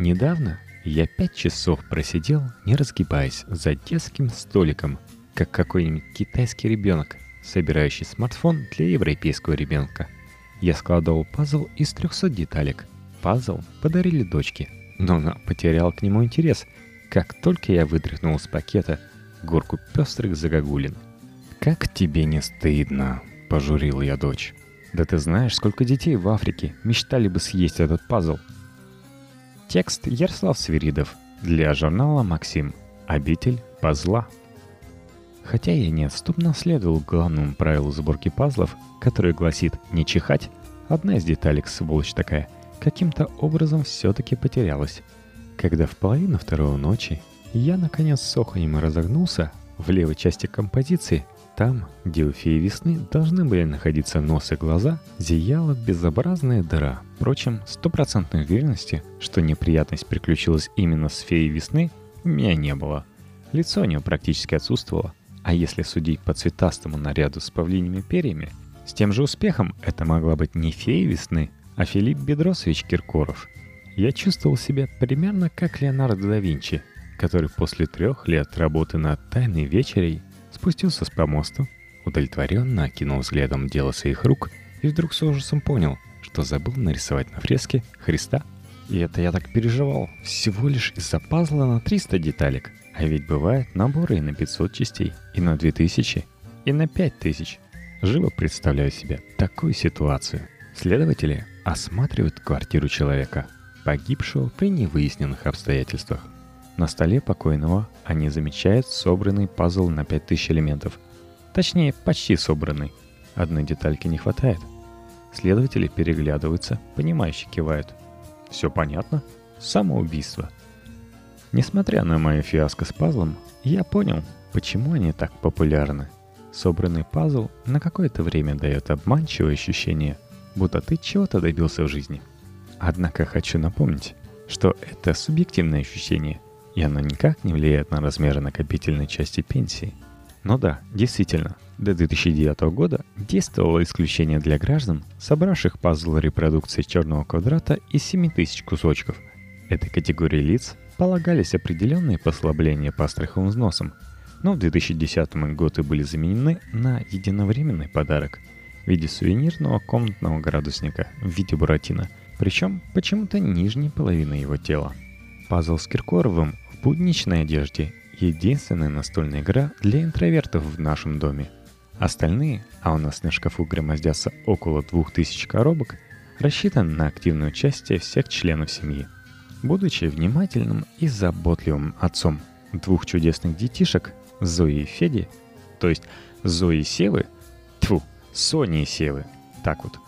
Недавно я пять часов просидел, не разгибаясь, за детским столиком, как какой-нибудь китайский ребенок, собирающий смартфон для европейского ребенка. Я складывал пазл из 300 деталек. Пазл подарили дочке, но она потеряла к нему интерес, как только я вытряхнул из пакета горку пестрых загогулин. «Как тебе не стыдно?» – пожурил я дочь. «Да ты знаешь, сколько детей в Африке мечтали бы съесть этот пазл?» Текст Ярослав Свиридов для журнала «Максим». Обитель пазла. Хотя я неотступно следовал главному правилу сборки пазлов, которое гласит «не чихать», одна из деталек, сволочь такая, каким-то образом все-таки потерялась. Когда в половину второго ночи я наконец с оханем разогнулся, в левой части композиции там, где у феи весны должны были находиться нос и глаза, зияла безобразная дыра. Впрочем, стопроцентной уверенности, что неприятность приключилась именно с феей весны, у меня не было. Лицо у нее практически отсутствовало, а если судить по цветастому наряду с павлиними перьями, с тем же успехом это могла быть не фея весны, а Филипп Бедросович Киркоров. Я чувствовал себя примерно как Леонардо да Винчи, который после трех лет работы над «Тайной вечерей» спустился с помоста, удовлетворенно окинул взглядом дело своих рук и вдруг с ужасом понял, что забыл нарисовать на фреске Христа. И это я так переживал, всего лишь из-за пазла на 300 деталек. А ведь бывают наборы и на 500 частей, и на 2000, и на 5000. Живо представляю себе такую ситуацию. Следователи осматривают квартиру человека, погибшего при невыясненных обстоятельствах. На столе покойного они замечают собранный пазл на 5000 элементов. Точнее, почти собранный. Одной детальки не хватает. Следователи переглядываются, понимающе кивают. Все понятно? Самоубийство. Несмотря на мою фиаско с пазлом, я понял, почему они так популярны. Собранный пазл на какое-то время дает обманчивое ощущение, будто ты чего-то добился в жизни. Однако хочу напомнить, что это субъективное ощущение – и она никак не влияет на размеры накопительной части пенсии. Но да, действительно, до 2009 года действовало исключение для граждан, собравших пазл репродукции черного квадрата из 7000 кусочков. Этой категории лиц полагались определенные послабления по страховым взносам, но в 2010 году были заменены на единовременный подарок в виде сувенирного комнатного градусника в виде буратино, причем почему-то нижней половины его тела. Пазл с Киркоровым в будничной одежде – единственная настольная игра для интровертов в нашем доме. Остальные, а у нас на шкафу громоздятся около 2000 коробок, рассчитаны на активное участие всех членов семьи. Будучи внимательным и заботливым отцом двух чудесных детишек, Зои и Феди, то есть Зои и Севы, тьфу, Сони и Севы, так вот,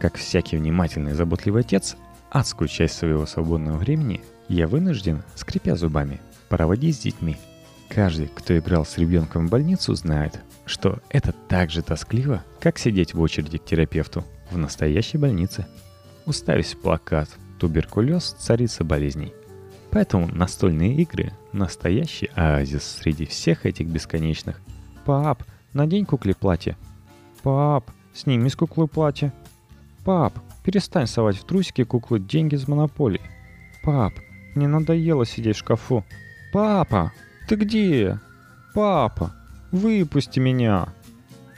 как всякий внимательный и заботливый отец, адскую часть своего свободного времени я вынужден, скрипя зубами, проводить с детьми. Каждый, кто играл с ребенком в больницу, знает, что это так же тоскливо, как сидеть в очереди к терапевту в настоящей больнице. Уставясь в плакат «Туберкулез – царица болезней». Поэтому настольные игры – настоящий оазис среди всех этих бесконечных. «Пап, надень кукле платье». «Пап, сними с куклы платье». «Пап, перестань совать в трусики куклы деньги из монополии». «Пап, мне надоело сидеть в шкафу. Папа, ты где? Папа, выпусти меня.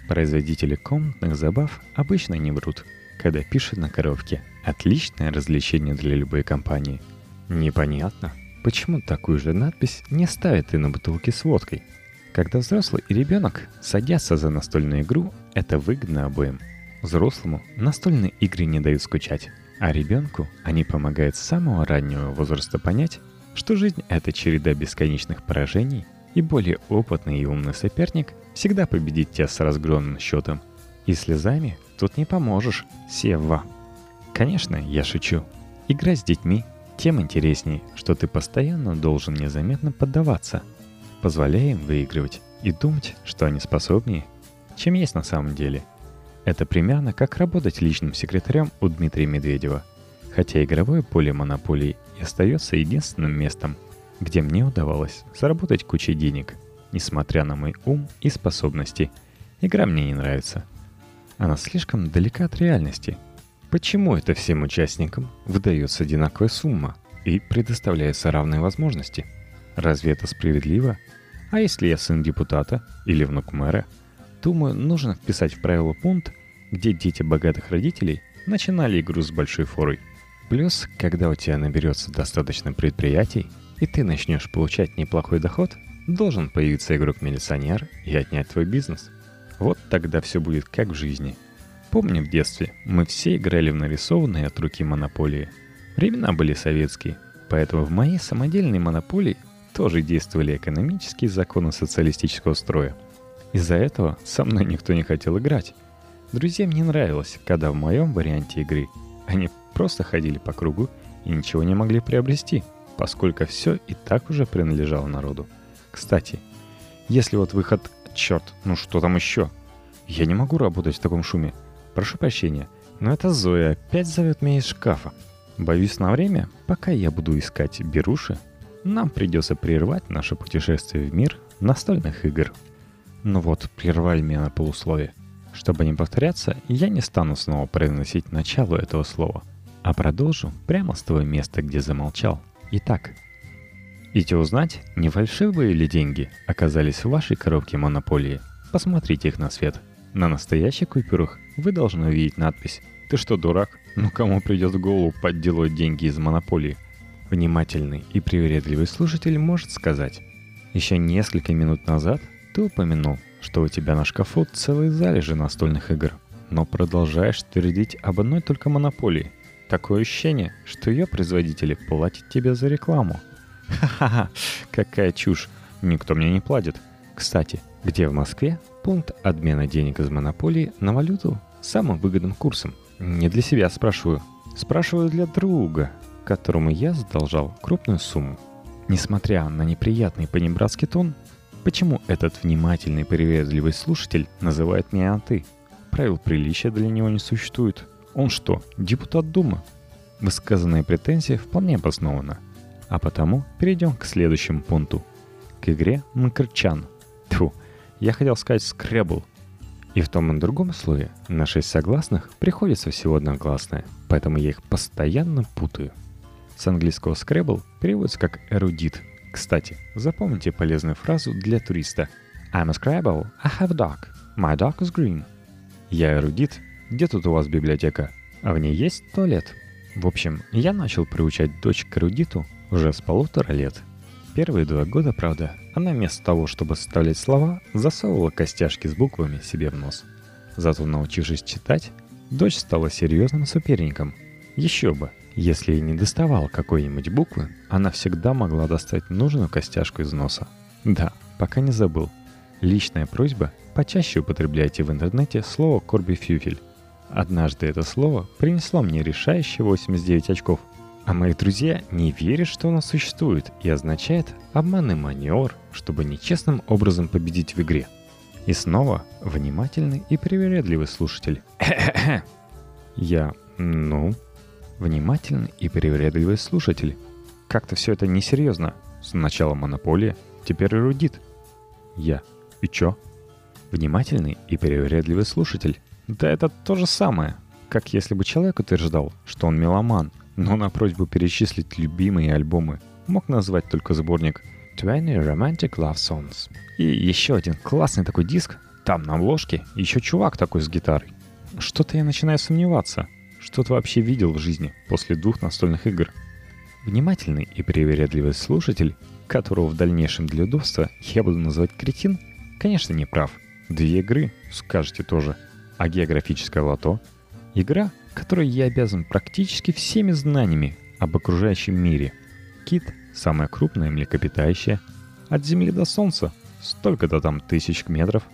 Производители комнатных забав обычно не врут, когда пишут на коробке «Отличное развлечение для любой компании». Непонятно, почему такую же надпись не ставят и на бутылке с водкой. Когда взрослый и ребенок садятся за настольную игру, это выгодно обоим. Взрослому настольные игры не дают скучать, а ребенку они помогают с самого раннего возраста понять, что жизнь — это череда бесконечных поражений, и более опытный и умный соперник всегда победит тебя с разгромным счетом. И слезами тут не поможешь, Сева. Конечно, я шучу. Играть с детьми тем интереснее, что ты постоянно должен незаметно поддаваться, позволяя им выигрывать и думать, что они способнее, чем есть на самом деле — это примерно как работать личным секретарем у Дмитрия Медведева. Хотя игровое поле монополии и остается единственным местом, где мне удавалось заработать кучу денег, несмотря на мой ум и способности. Игра мне не нравится. Она слишком далека от реальности. Почему это всем участникам выдается одинаковая сумма? и предоставляются равные возможности. Разве это справедливо? А если я сын депутата или внук мэра? Думаю, нужно вписать в правило пункт, где дети богатых родителей начинали игру с большой форой. Плюс, когда у тебя наберется достаточно предприятий, и ты начнешь получать неплохой доход, должен появиться игрок-милиционер и отнять твой бизнес. Вот тогда все будет как в жизни. Помню в детстве, мы все играли в нарисованные от руки монополии. Времена были советские, поэтому в моей самодельной монополии тоже действовали экономические законы социалистического строя. Из-за этого со мной никто не хотел играть. Друзьям не нравилось, когда в моем варианте игры они просто ходили по кругу и ничего не могли приобрести, поскольку все и так уже принадлежало народу. Кстати, если вот выход «Черт, ну что там еще?» Я не могу работать в таком шуме. Прошу прощения, но это Зоя опять зовет меня из шкафа. Боюсь на время, пока я буду искать беруши, нам придется прервать наше путешествие в мир настольных игр. Ну вот, прервали меня на полусловие. Чтобы не повторяться, я не стану снова произносить начало этого слова, а продолжу прямо с того места, где замолчал. Итак, Идите узнать, не фальшивые ли деньги оказались в вашей коробке монополии? Посмотрите их на свет. На настоящих купюрах вы должны увидеть надпись «Ты что, дурак? Ну кому придет в голову подделывать деньги из монополии?» Внимательный и привередливый слушатель может сказать «Еще несколько минут назад ты упомянул, что у тебя на шкафу целые залежи настольных игр, но продолжаешь твердить об одной только монополии. Такое ощущение, что ее производители платят тебе за рекламу. Ха-ха-ха, какая чушь, никто мне не платит. Кстати, где в Москве пункт обмена денег из монополии на валюту самым выгодным курсом? Не для себя спрашиваю. Спрашиваю для друга, которому я задолжал крупную сумму. Несмотря на неприятный понебратский тон, почему этот внимательный приветливый слушатель называет меня «ты»? Правил приличия для него не существует. Он что, депутат Думы? Высказанные претензии вполне обоснованы. А потому перейдем к следующему пункту. К игре Мкрчан. Тьфу, я хотел сказать скребл. И в том и другом слове на шесть согласных приходится всего одногласное, поэтому я их постоянно путаю. С английского Scrabble переводится как эрудит. Кстати, запомните полезную фразу для туриста. I'm a Scrabble, I have a dog. My dog is green. Я эрудит. Где тут у вас библиотека? А в ней есть туалет? В общем, я начал приучать дочь к эрудиту уже с полутора лет. Первые два года, правда, она вместо того, чтобы составлять слова, засовывала костяшки с буквами себе в нос. Зато научившись читать, дочь стала серьезным соперником. Еще бы, если ей не доставал какой-нибудь буквы, она всегда могла достать нужную костяшку из носа. Да, пока не забыл. Личная просьба – почаще употребляйте в интернете слово «корби-фюфель». Однажды это слово принесло мне решающие 89 очков. А мои друзья не верят, что оно существует и означает обманный маневр, чтобы нечестным образом победить в игре. И снова внимательный и привередливый слушатель. Я, ну, Внимательный и привередливый слушатель. Как-то все это несерьезно. Сначала монополия, теперь эрудит. Я. И чё? Внимательный и привередливый слушатель. Да это то же самое, как если бы человек утверждал, что он меломан, но на просьбу перечислить любимые альбомы мог назвать только сборник 20 Romantic Love Songs. И еще один классный такой диск, там на обложке еще чувак такой с гитарой. Что-то я начинаю сомневаться – что ты вообще видел в жизни после двух настольных игр? Внимательный и привередливый слушатель, которого в дальнейшем для удобства я буду называть кретин, конечно, не прав. Две игры, скажете тоже. А географическое лото — игра, которой я обязан практически всеми знаниями об окружающем мире. Кит — самая крупная млекопитающая. От Земли до Солнца — столько-то там тысяч метров.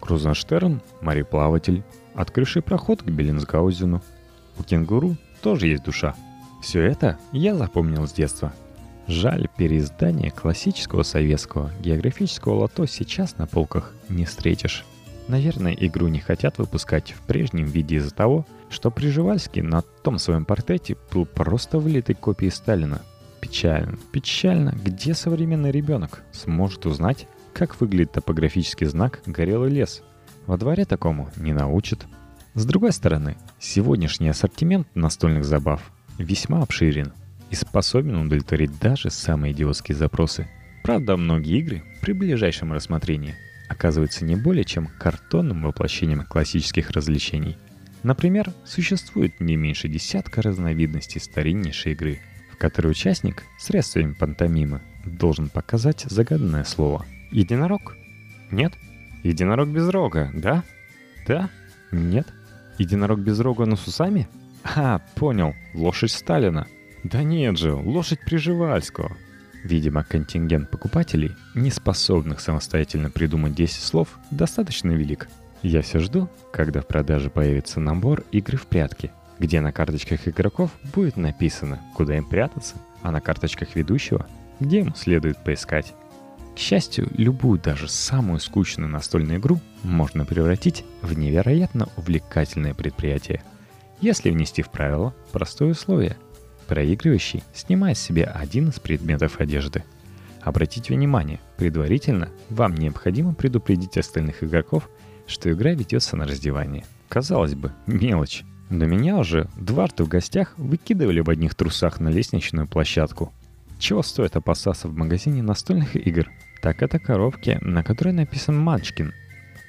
Крузенштерн — мореплаватель. Открывший проход к Беллинсгаузену — у кенгуру тоже есть душа. Все это я запомнил с детства. Жаль, переиздание классического советского географического лото сейчас на полках не встретишь. Наверное, игру не хотят выпускать в прежнем виде из-за того, что Приживальский на том своем портрете был просто вылитой копией Сталина. Печально, печально, где современный ребенок сможет узнать, как выглядит топографический знак «Горелый лес». Во дворе такому не научат. С другой стороны, сегодняшний ассортимент настольных забав весьма обширен. и способен удовлетворить даже самые идиотские запросы. Правда, многие игры при ближайшем рассмотрении оказываются не более чем картонным воплощением классических развлечений. Например, существует не меньше десятка разновидностей стариннейшей игры, в которой участник средствами пантомимы должен показать загаданное слово. Единорог? Нет? Единорог без рога, да? Да? Нет? Единорог без рога, но с усами? А, понял, лошадь Сталина. Да нет же, лошадь Приживальского. Видимо, контингент покупателей, не способных самостоятельно придумать 10 слов, достаточно велик. Я все жду, когда в продаже появится набор игры в прятки, где на карточках игроков будет написано, куда им прятаться, а на карточках ведущего, где ему следует поискать. К счастью, любую даже самую скучную настольную игру можно превратить в невероятно увлекательное предприятие, если внести в правило простое условие. Проигрывающий снимает с себя один из предметов одежды. Обратите внимание, предварительно вам необходимо предупредить остальных игроков, что игра ведется на раздевание. Казалось бы, мелочь. Но меня уже дважды в гостях выкидывали в одних трусах на лестничную площадку. Чего стоит опасаться в магазине настольных игр, так это коробки, на которой написан «Манчкин».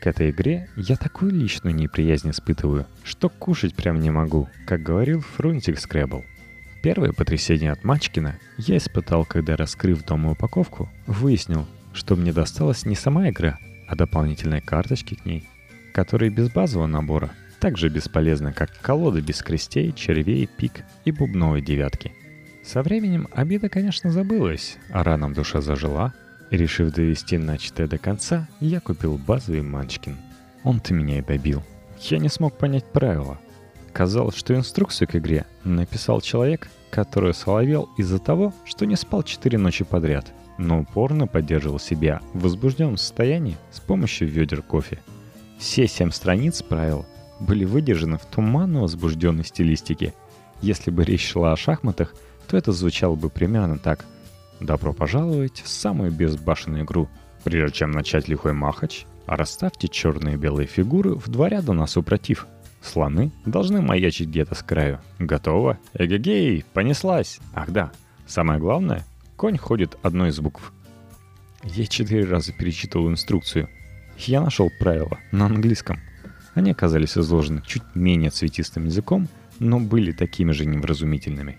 К этой игре я такую личную неприязнь испытываю, что кушать прям не могу, как говорил Фрунтик Скрэбл. Первое потрясение от Манчкина я испытал, когда, раскрыв дома упаковку, выяснил, что мне досталась не сама игра, а дополнительные карточки к ней, которые без базового набора так же бесполезны, как колоды без крестей, червей, пик и бубновой девятки. Со временем обида, конечно, забылась, а ранам душа зажила — Решив довести начатое до конца, я купил базовый Манчкин. Он-то меня и добил. Я не смог понять правила. Казалось, что инструкцию к игре написал человек, который соловел из-за того, что не спал четыре ночи подряд, но упорно поддерживал себя в возбужденном состоянии с помощью ведер кофе. Все семь страниц правил были выдержаны в туманно возбужденной стилистике. Если бы речь шла о шахматах, то это звучало бы примерно так – Добро пожаловать в самую безбашенную игру. Прежде чем начать лихой махач, расставьте черные и белые фигуры в два ряда на супротив. Слоны должны маячить где-то с краю. Готово? Эгегей, понеслась. Ах да, самое главное, конь ходит одной из букв. Я четыре раза перечитывал инструкцию. Я нашел правила на английском. Они оказались изложены чуть менее цветистым языком, но были такими же невразумительными.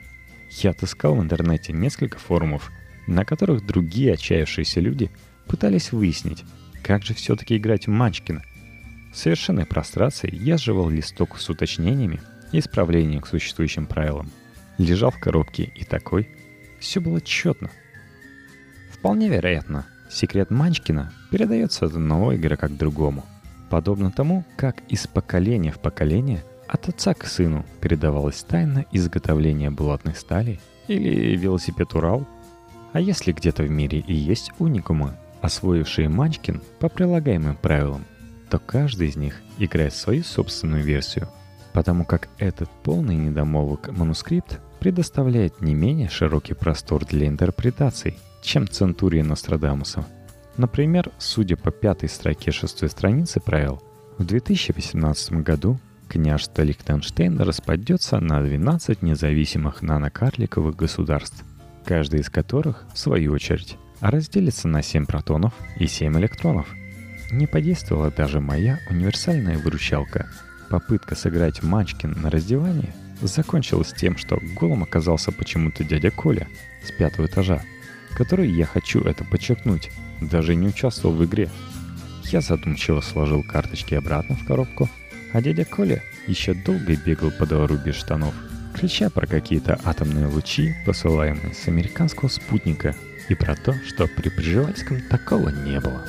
Я отыскал в интернете несколько форумов, на которых другие отчаявшиеся люди пытались выяснить, как же все-таки играть в Манчкина. В совершенной прострации я сживал листок с уточнениями и исправлением к существующим правилам. Лежал в коробке и такой. Все было четно. Вполне вероятно, секрет Манчкина передается от одного игрока к другому. Подобно тому, как из поколения в поколение от отца к сыну передавалась тайна изготовления булатной стали или велосипед Урал – а если где-то в мире и есть уникумы, освоившие Манчкин по прилагаемым правилам, то каждый из них играет свою собственную версию, потому как этот полный недомолвок манускрипт предоставляет не менее широкий простор для интерпретаций, чем Центурия Нострадамуса. Например, судя по пятой строке шестой страницы правил, в 2018 году княжество Лихтенштейн распадется на 12 независимых нанокарликовых государств каждый из которых, в свою очередь, разделится на 7 протонов и 7 электронов. Не подействовала даже моя универсальная выручалка. Попытка сыграть Манчкин на раздевании закончилась тем, что голым оказался почему-то дядя Коля с пятого этажа, который, я хочу это подчеркнуть, даже не участвовал в игре. Я задумчиво сложил карточки обратно в коробку, а дядя Коля еще долго бегал по двору без штанов – крича про какие-то атомные лучи, посылаемые с американского спутника, и про то, что при Пржевальском такого не было.